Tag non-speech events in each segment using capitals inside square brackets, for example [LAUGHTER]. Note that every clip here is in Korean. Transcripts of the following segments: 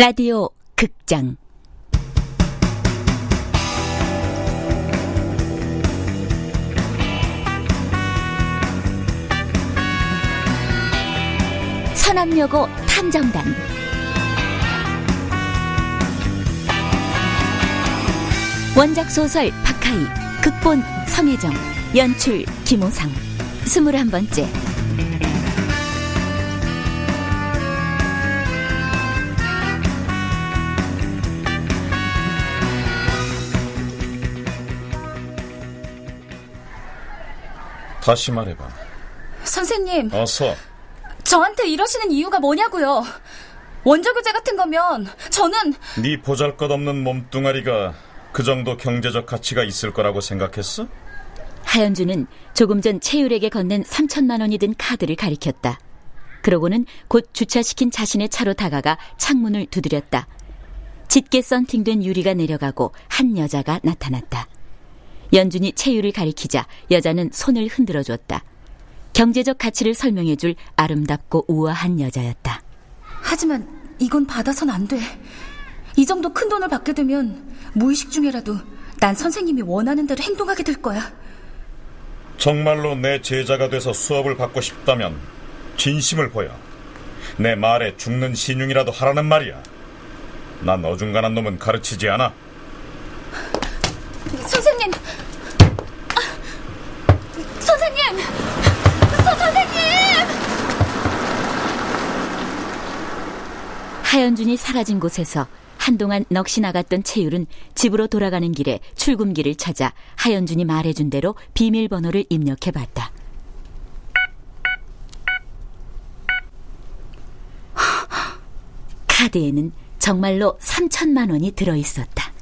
라디오 극장. 서남여고 탐정단. 원작 소설 박하이 극본 성혜정 연출 김호상. 스물한 번째 다시 말해봐. 선생님, 어서. 저한테 이러시는 이유가 뭐냐고요? 원자교재 같은 거면 저는 네 보잘것없는 몸뚱아리가 그 정도 경제적 가치가 있을 거라고 생각했어? 하연주는 조금 전 채율에게 건넨 3천만 원이 든 카드를 가리켰다. 그러고는 곧 주차시킨 자신의 차로 다가가 창문을 두드렸다. 짙게 썬팅된 유리가 내려가고 한 여자가 나타났다. 연준이 채율을 가리키자 여자는 손을 흔들어 주었다. 경제적 가치를 설명해 줄 아름답고 우아한 여자였다. 하지만 이건 받아선 안 돼. 이 정도 큰 돈을 받게 되면 무의식 중에라도 난 선생님이 원하는 대로 행동하게 될 거야. 정말로 내 제자가 돼서 수업을 받고 싶다면 진심을 보여. 내 말에 죽는 신용이라도 하라는 말이야. 난 어중간한 놈은 가르치지 않아. 선생님! 아, 선생님! 서, 선생님! 하연준이 사라진 곳에서 한동안 넋이 나갔던 채율은 집으로 돌아가는 길에 출금기를 찾아 하연준이 말해준 대로 비밀번호를 입력해 봤다. [LAUGHS] 카드에는 정말로 3천만 원이 들어 있었다.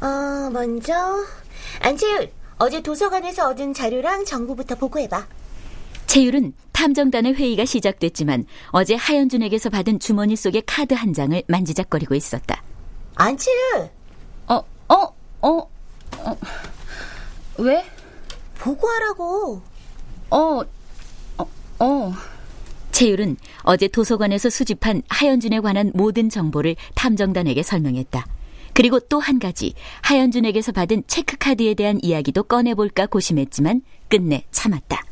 어, 먼저 안채율 어제 도서관에서 얻은 자료랑 정보부터 보고해봐. 채율은 탐정단의 회의가 시작됐지만 어제 하연준에게서 받은 주머니 속의 카드 한 장을 만지작거리고 있었다. 안채율 어, 어, 어, 어. 왜? 보고하라고. 어, 어, 어. 채율은 어제 도서관에서 수집한 하연준에 관한 모든 정보를 탐정단에게 설명했다. 그리고 또 한 가지 하연준에게서 받은 체크카드에 대한 이야기도 꺼내볼까 고심했지만 끝내 참았다.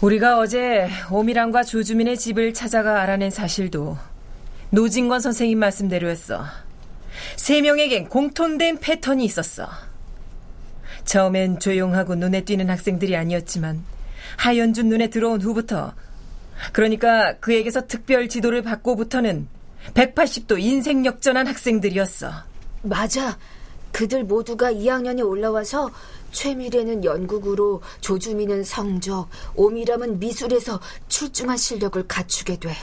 우리가 어제 오미랑과 조주민의 집을 찾아가 알아낸 사실도 노진권 선생님 말씀대로였어. 세 명에겐 공통된 패턴이 있었어. 처음엔 조용하고 눈에 띄는 학생들이 아니었지만 하연준 눈에 들어온 후부터 그러니까 그에게서 특별 지도를 받고부터는 180도 인생 역전한 학생들이었어. 맞아. 그들 모두가 2학년에 올라와서 최미래는 연극으로, 조주미는 성적, 오미람은 미술에서 출중한 실력을 갖추게 돼.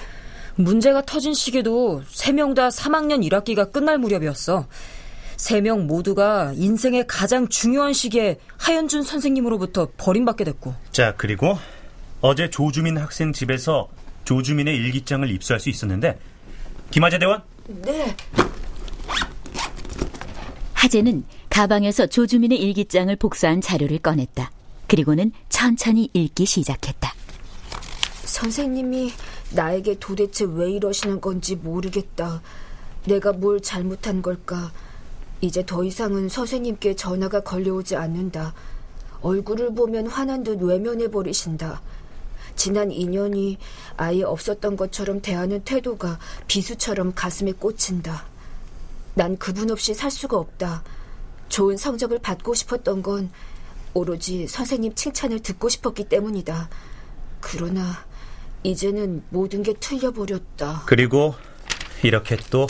문제가 터진 시기도 3명 다 3학년 1학기가 끝날 무렵이었어. 3명 모두가 인생의 가장 중요한 시기에 하연준 선생님으로부터 버림받게 됐고. 자, 그리고 어제 조주민 학생 집에서 조주민의 일기장을 입수할 수 있었는데 김하재 대원? 네. 하재는 가방에서 조주민의 일기장을 복사한 자료를 꺼냈다. 그리고는 천천히 읽기 시작했다. 선생님이 나에게 도대체 왜 이러시는 건지 모르겠다. 내가 뭘 잘못한 걸까? 이제 더 이상은 선생님께 전화가 걸려오지 않는다. 얼굴을 보면 화난 듯 외면해 버리신다. 지난 2년이 아예 없었던 것처럼 대하는 태도가 비수처럼 가슴에 꽂힌다. 난 그분 없이 살 수가 없다. 좋은 성적을 받고 싶었던 건 오로지 선생님 칭찬을 듣고 싶었기 때문이다. 그러나 이제는 모든 게 틀려버렸다. 그리고 이렇게 또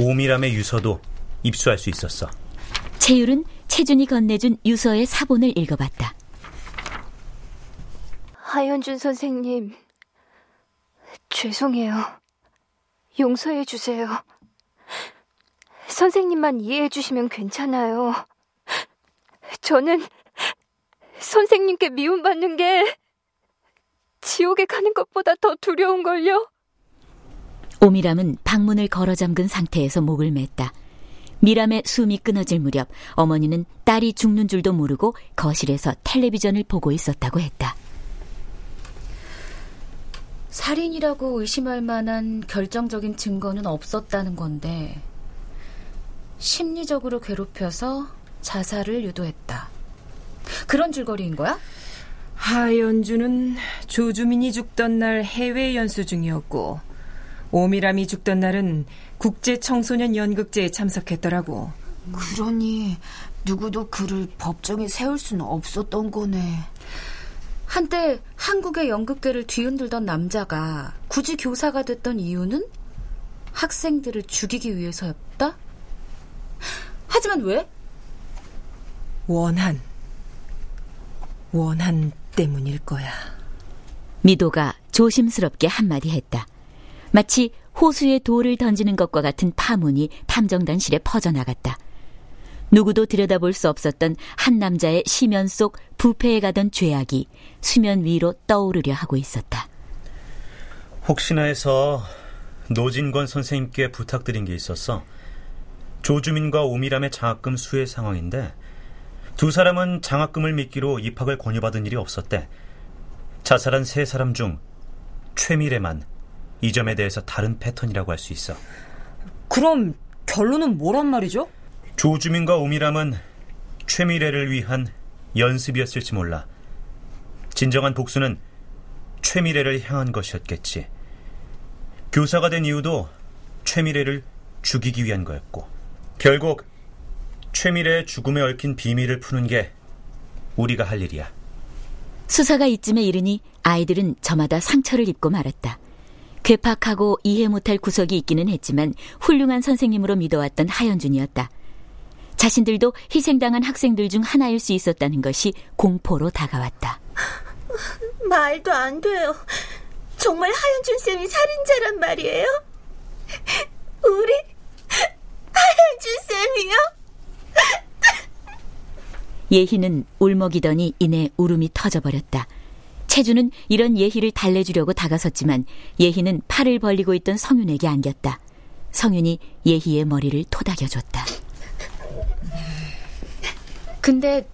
오미람의 유서도 입수할 수 있었어. 채율은 채준이 건네준 유서의 사본을 읽어봤다. 하연준 선생님, 죄송해요. 용서해 주세요. 선생님만 이해해 주시면 괜찮아요. 저는 선생님께 미움받는 게 지옥에 가는 것보다 더 두려운걸요? 오미람은 방문을 걸어 잠근 상태에서 목을 맸다. 미람의 숨이 끊어질 무렵 어머니는 딸이 죽는 줄도 모르고 거실에서 텔레비전을 보고 있었다고 했다. 살인이라고 의심할 만한 결정적인 증거는 없었다는 건데 심리적으로 괴롭혀서 자살을 유도했다. 그런 줄거리인 거야? 하연주는 조주민이 죽던 날 해외 연수 중이었고 오미람이 죽던 날은 국제 청소년 연극제에 참석했더라고. 그러니 누구도 그를 법정에 세울 수는 없었던 거네. 한때 한국의 연극계를 뒤흔들던 남자가 굳이 교사가 됐던 이유는 학생들을 죽이기 위해서였다? 하지만 왜? 원한. 원한 때문일 거야. 미도가 조심스럽게 한마디 했다. 마치 호수에 돌을 던지는 것과 같은 파문이 탐정단실에 퍼져나갔다. 누구도 들여다볼 수 없었던 한 남자의 시면 속 부패해 가던 죄악이 수면 위로 떠오르려 하고 있었다. 혹시나 해서 노진권 선생님께 부탁드린 게 있었어. 조주민과 오미람의 장학금 수혜 상황인데 두 사람은 장학금을 미끼로 입학을 권유받은 일이 없었대. 자살한 세 사람 중 최미래만 이 점에 대해서 다른 패턴이라고 할 수 있어. 그럼 결론은 뭐란 말이죠? 조주민과 오미람은 최미래를 위한 연습이었을지 몰라. 진정한 복수는 최미래를 향한 것이었겠지. 교사가 된 이유도 최미래를 죽이기 위한 거였고. 결국 최미래의 죽음에 얽힌 비밀을 푸는 게 우리가 할 일이야. 수사가 이쯤에 이르니 아이들은 저마다 상처를 입고 말았다. 괴팍하고 이해 못할 구석이 있기는 했지만 훌륭한 선생님으로 믿어왔던 하연준이었다. 자신들도 희생당한 학생들 중 하나일 수 있었다는 것이 공포로 다가왔다. 말도 안 돼요. 정말 하연준 쌤이 살인자란 말이에요? 우리 하연준 쌤이요? 예희는 울먹이더니 이내 울음이 터져버렸다. 채주는 이런 예희를 달래주려고 다가섰지만 예희는 팔을 벌리고 있던 성윤에게 안겼다. 성윤이 예희의 머리를 토닥여줬다. 근데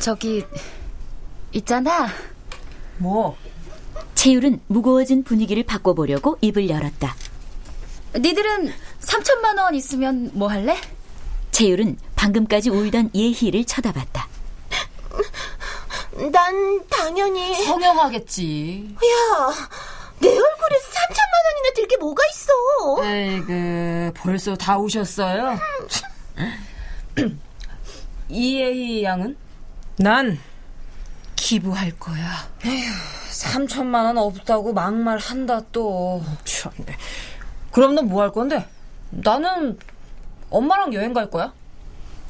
저기 있잖아. 뭐? 채율은 무거워진 분위기를 바꿔보려고 입을 열었다. 니들은 3천만 원 있으면 뭐 할래? 채율은 방금까지 울던 예희를 쳐다봤다. 난 당연히 성형하겠지. 야, 내 얼굴에서 3천만 원이나 들 게 뭐가 있어? 에이그 벌써 다 오셨어요? [CLEARS THROAT] 이예희 양은? 난 기부할 거야. 3천만 원 없다고 막말 한다 또. 참네. 그럼 넌 뭐 할 건데? 나는 엄마랑 여행 갈 거야.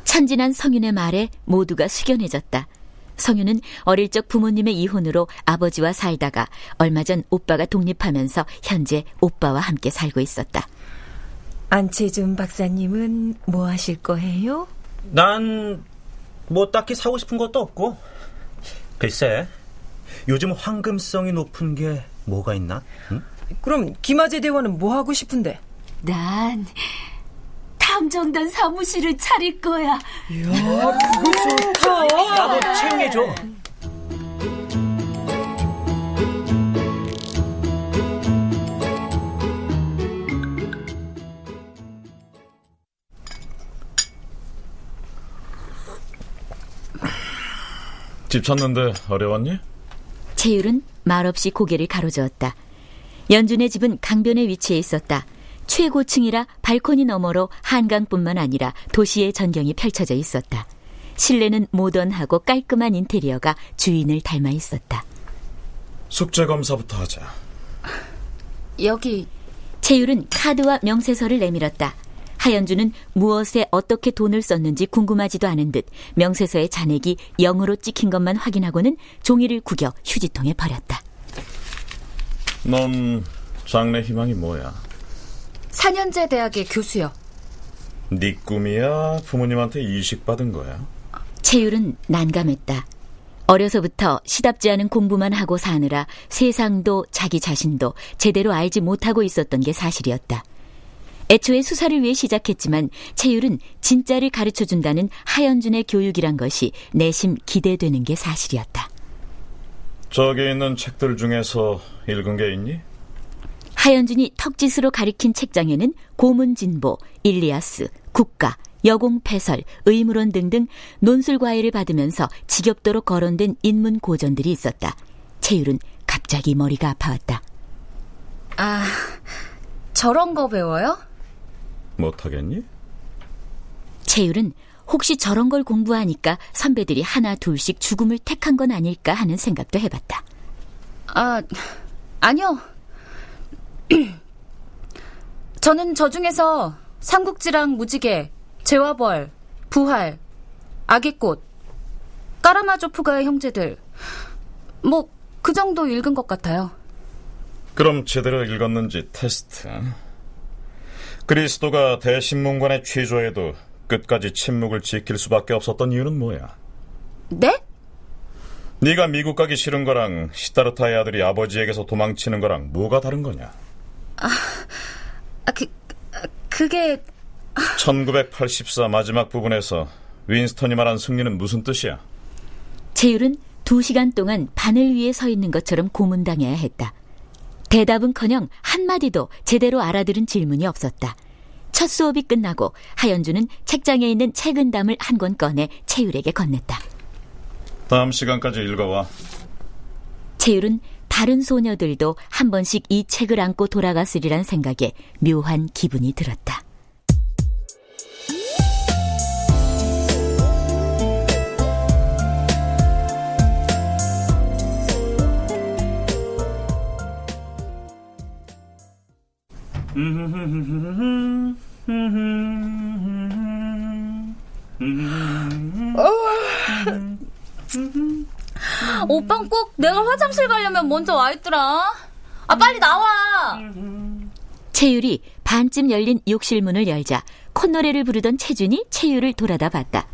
천진한 성윤의 말에 모두가 숙연해졌다. 성윤은 어릴 적 부모님의 이혼으로 아버지와 살다가 얼마 전 오빠가 독립하면서 현재 오빠와 함께 살고 있었다. 안채준 박사님은 뭐 하실 거예요? 난 뭐 딱히 사고 싶은 것도 없고. 글쎄, 요즘 황금성이 높은 게 뭐가 있나? 응? 그럼 김아재 대원은 뭐 하고 싶은데? 난 탐정단 사무실을 차릴 거야. 이야, 그거 좋다. 나도 채용해줘. 집 찾는데 어려웠니? 채율은 말없이 고개를 가로저었다. 연준의 집은 강변에 위치해 있었다. 최고층이라 발코니 너머로 한강뿐만 아니라 도시의 전경이 펼쳐져 있었다. 실내는 모던하고 깔끔한 인테리어가 주인을 닮아 있었다. 숙제 검사부터 하자. 여기 채율은 카드와 명세서를 내밀었다. 하연주는 무엇에 어떻게 돈을 썼는지 궁금하지도 않은 듯 명세서의 잔액이 0으로 찍힌 것만 확인하고는 종이를 구겨 휴지통에 버렸다. 넌 장래 희망이 뭐야? 4년제 대학의 교수요. 네 꿈이야? 부모님한테 이식 받은 거야? 채율은 난감했다. 어려서부터 시답지 않은 공부만 하고 사느라 세상도 자기 자신도 제대로 알지 못하고 있었던 게 사실이었다. 애초에 수사를 위해 시작했지만 채율은 진짜를 가르쳐 준다는 하연준의 교육이란 것이 내심 기대되는 게 사실이었다. 저기 있는 책들 중에서 읽은 게 있니? 하연준이 턱짓으로 가리킨 책장에는 고문진보, 일리아스, 국가, 여공패설, 의무론 등등 논술 과외를 받으면서 지겹도록 거론된 인문 고전들이 있었다. 채율은 갑자기 머리가 아파왔다. 아, 저런 거 배워요? 못하겠니? 채율은 혹시 저런 걸 공부하니까 선배들이 하나 둘씩 죽음을 택한 건 아닐까 하는 생각도 해봤다. 아, 아니요. [CLEARS THROAT] 저는 저 중에서 삼국지랑 무지개, 제와벌, 부활, 아기꽃, 까라마조프가의 형제들, 뭐, 그 정도 읽은 것 같아요. 그럼 제대로 읽었는지 테스트. 그리스도가 대신문관에 취조해도 끝까지 침묵을 지킬 수밖에 없었던 이유는 뭐야? 네? 네가 미국 가기 싫은 거랑 시타르타의 아들이 아버지에게서 도망치는 거랑 뭐가 다른 거냐? 아, 그, 그게 1984 마지막 부분에서 윈스턴이 말한 승리는 무슨 뜻이야? 채율은 두 시간 동안 바늘 위에 서 있는 것처럼 고문당해야 했다. 대답은커녕 한마디도 제대로 알아들은 질문이 없었다. 첫 수업이 끝나고 하연주는 책장에 있는 책은담을 한 권 꺼내 채율에게 건넸다. 다음 시간까지 읽어와. 채율은 다른 소녀들도 한 번씩 이 책을 안고 돌아갔으리란 생각에 묘한 기분이 들었다. 오빤 꼭 내가 화장실 가려면 먼저 와 있더라. 아 빨리 나와. 채율이 반쯤 열린 욕실 문을 열자 콧노래를 부르던 채준이 채율을 돌아다 봤다.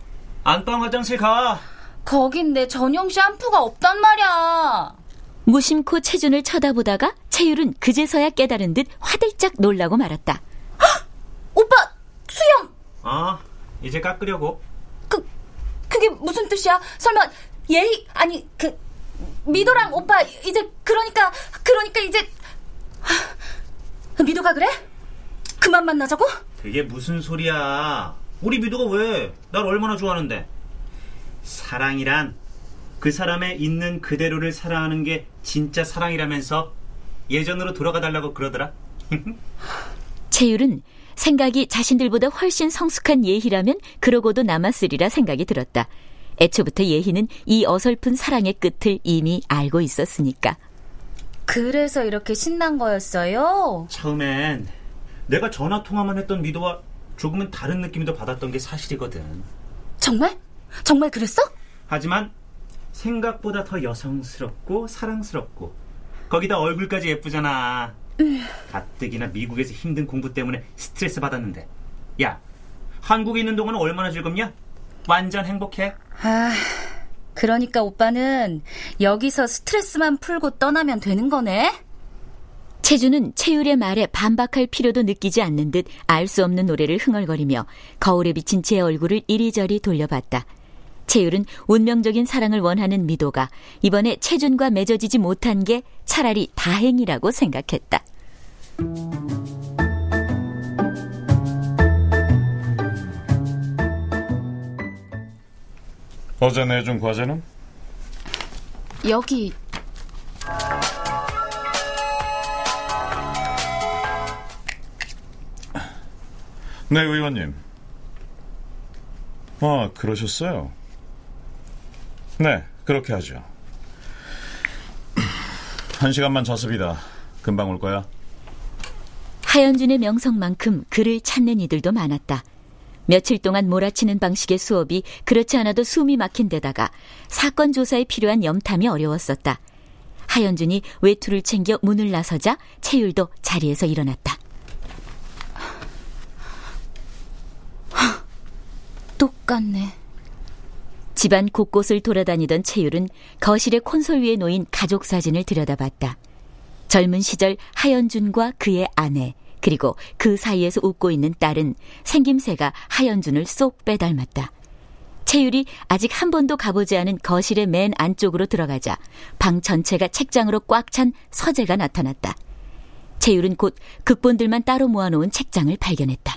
안방 화장실 가. 거긴 내 전용 샴푸가 없단 말이야. 무심코 채준을 쳐다보다가 채율은 그제서야 깨달은 듯 화들짝 놀라고 말았다. 헉! 오빠 수염. 아 이제 깎으려고. 그 그게 무슨 뜻이야? 설마 예희 아니 그 미도랑 오빠 이제 그러니까 그러니까 이제 미도가 그래? 그만 만나자고? 그게 무슨 소리야? 우리 미도가 왜? 날 얼마나 좋아하는데? 사랑이란 그 사람의 있는 그대로를 사랑하는 게 진짜 사랑이라면서 예전으로 돌아가 달라고 그러더라. [LAUGHS] 채율은 생각이 자신들보다 훨씬 성숙한 예희라면 그러고도 남았으리라 생각이 들었다. 애초부터 예희는 이 어설픈 사랑의 끝을 이미 알고 있었으니까. 그래서 이렇게 신난 거였어요? 처음엔 내가 전화 통화만 했던 미도와 조금은 다른 느낌도 받았던 게 사실이거든. 정말? 정말 그랬어? 하지만 생각보다 더 여성스럽고 사랑스럽고 거기다 얼굴까지 예쁘잖아. 음. 가뜩이나 미국에서 힘든 공부 때문에 스트레스 받았는데. 야, 한국에 있는 동안은 얼마나 즐겁냐? 완전 행복해. 아, 그러니까 오빠는 여기서 스트레스만 풀고 떠나면 되는 거네? 채주는 채율의 말에 반박할 필요도 느끼지 않는 듯 알 수 없는 노래를 흥얼거리며 거울에 비친 제 얼굴을 이리저리 돌려봤다. 채율은 운명적인 사랑을 원하는 미도가 이번에 채준과 맺어지지 못한 게 차라리 다행이라고 생각했다. 어제 내준 과제는? 여기 네, 의원님. 아, 그러셨어요? 네, 그렇게 하죠. 한 시간만 자습이다. 금방 올 거야. 하연준의 명성만큼 그를 찾는 이들도 많았다. 며칠 동안 몰아치는 방식의 수업이 그렇지 않아도 숨이 막힌 데다가 사건 조사에 필요한 염탐이 어려웠었다. 하연준이 외투를 챙겨 문을 나서자 채율도 자리에서 일어났다. 똑같네. 집안 곳곳을 돌아다니던 채율은 거실의 콘솔 위에 놓인 가족 사진을 들여다봤다. 젊은 시절 하연준과 그의 아내, 그리고 그 사이에서 웃고 있는 딸은 생김새가 하연준을 쏙 빼닮았다. 채율이 아직 한 번도 가보지 않은 거실의 맨 안쪽으로 들어가자 방 전체가 책장으로 꽉 찬 서재가 나타났다. 채율은 곧 극본들만 따로 모아놓은 책장을 발견했다.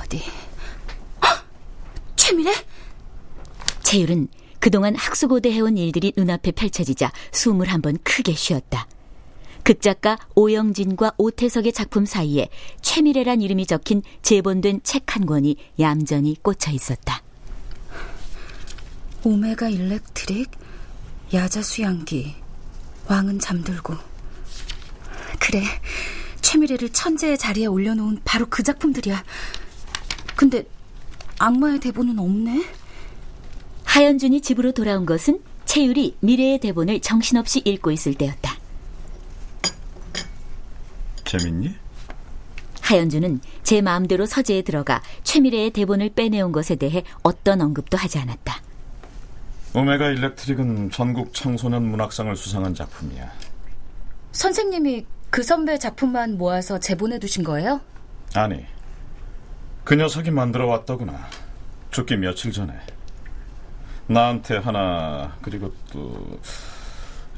어디? 헉! 최미래? 채율은 그동안 학수고대 해온 일들이 눈앞에 펼쳐지자 숨을 한번 크게 쉬었다. 극작가 오영진과 오태석의 작품 사이에 최미래란 이름이 적힌 재본된 책 한 권이 얌전히 꽂혀 있었다. 오메가 일렉트릭, 야자수 양기, 왕은 잠들고. 그래, 최미래를 천재의 자리에 올려놓은 바로 그 작품들이야. 근데 악마의 대본은 없네? 하연준이 집으로 돌아온 것은 채율이 미래의 대본을 정신없이 읽고 있을 때였다. 재밌니? 하연준은 제 마음대로 서재에 들어가 최미래의 대본을 빼내온 것에 대해 어떤 언급도 하지 않았다. 오메가 일렉트릭은 전국 청소년 문학상을 수상한 작품이야. 선생님이 그 선배 작품만 모아서 제본해 두신 거예요? 아니, 그 녀석이 만들어 왔더구나. 죽기 며칠 전에. 나한테 하나, 그리고 또,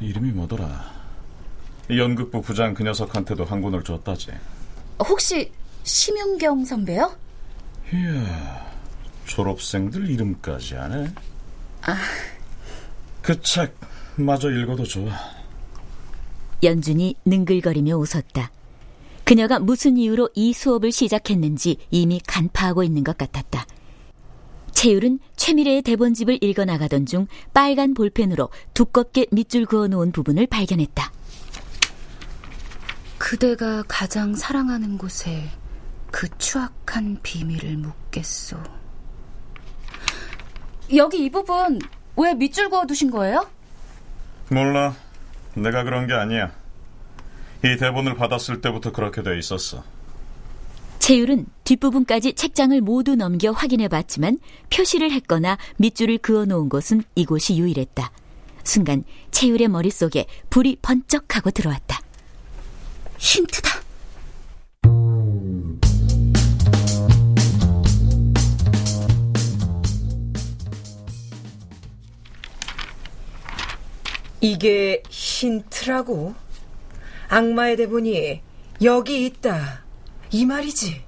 이름이 뭐더라. 연극부 부장 그 녀석한테도 한 권을 줬다지. 혹시 심윤경 선배요? 이야, 졸업생들 이름까지 아네. 아. 그 책 마저 읽어도 좋아. 연준이 능글거리며 웃었다. 그녀가 무슨 이유로 이 수업을 시작했는지 이미 간파하고 있는 것 같았다. 채율은 최미래의 대본집을 읽어나가던 중 빨간 볼펜으로 두껍게 밑줄 그어놓은 부분을 발견했다. 그대가 가장 사랑하는 곳에 그 추악한 비밀을 묻겠소. 여기 이 부분 왜 밑줄 그어두신 거예요? 몰라. 내가 그런 게 아니야. 이 대본을 받았을 때부터 그렇게 돼 있었어. 채율은 뒷부분까지 책장을 모두 넘겨 확인해 봤지만 표시를 했거나 밑줄을 그어 놓은 곳은 이곳이 유일했다. 순간 채율의 머릿속에 불이 번쩍 하고 들어왔다. 힌트다. 이게 힌트라고? 악마의 대본이 여기 있다. 이 말이지.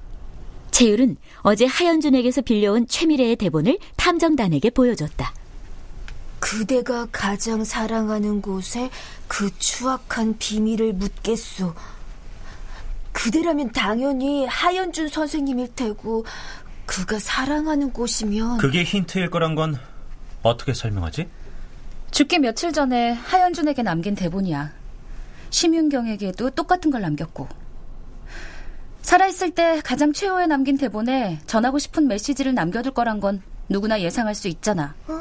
채율은 어제 하연준에게서 빌려온 최미래의 대본을 탐정단에게 보여줬다. 그대가 가장 사랑하는 곳에 그 추악한 비밀을 묻겠소. 그대라면 당연히 하연준 선생님일 테고 그가 사랑하는 곳이면 그게 힌트일 거란 건 어떻게 설명하지? 죽기 며칠 전에 하연준에게 남긴 대본이야. 심윤경에게도 똑같은 걸 남겼고. 살아있을 때 가장 최후에 남긴 대본에 전하고 싶은 메시지를 남겨둘 거란 건 누구나 예상할 수 있잖아. 어,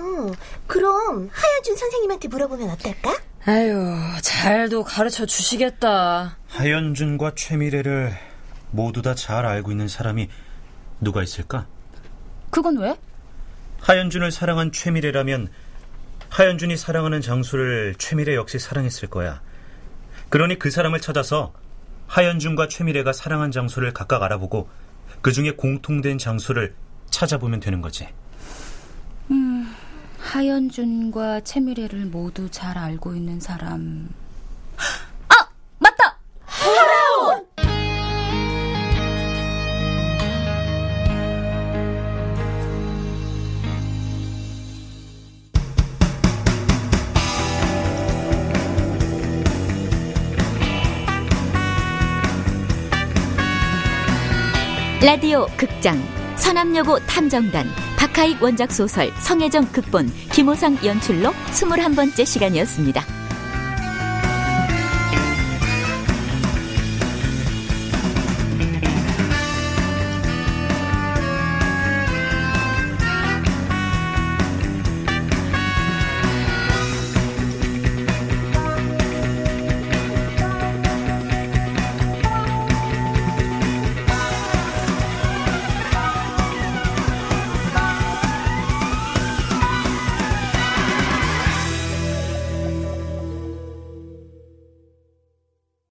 그럼 하연준 선생님한테 물어보면 어떨까? 아유, 잘도 가르쳐 주시겠다. 하연준과 최미래를 모두 다 잘 알고 있는 사람이 누가 있을까? 그건 왜? 하연준을 사랑한 최미래라면 하연준이 사랑하는 장수를 최미래 역시 사랑했을 거야. 그러니 그 사람을 찾아서 하연준과 최미래가 사랑한 장소를 각각 알아보고 그 중에 공통된 장소를 찾아보면 되는 거지. 음, 하연준과 채미래를 모두 잘 알고 있는 사람. 라디오 극장 서남여고 탐정단 박하익 원작 소설 성혜정 극본 김호상 연출로 21번째 시간이었습니다.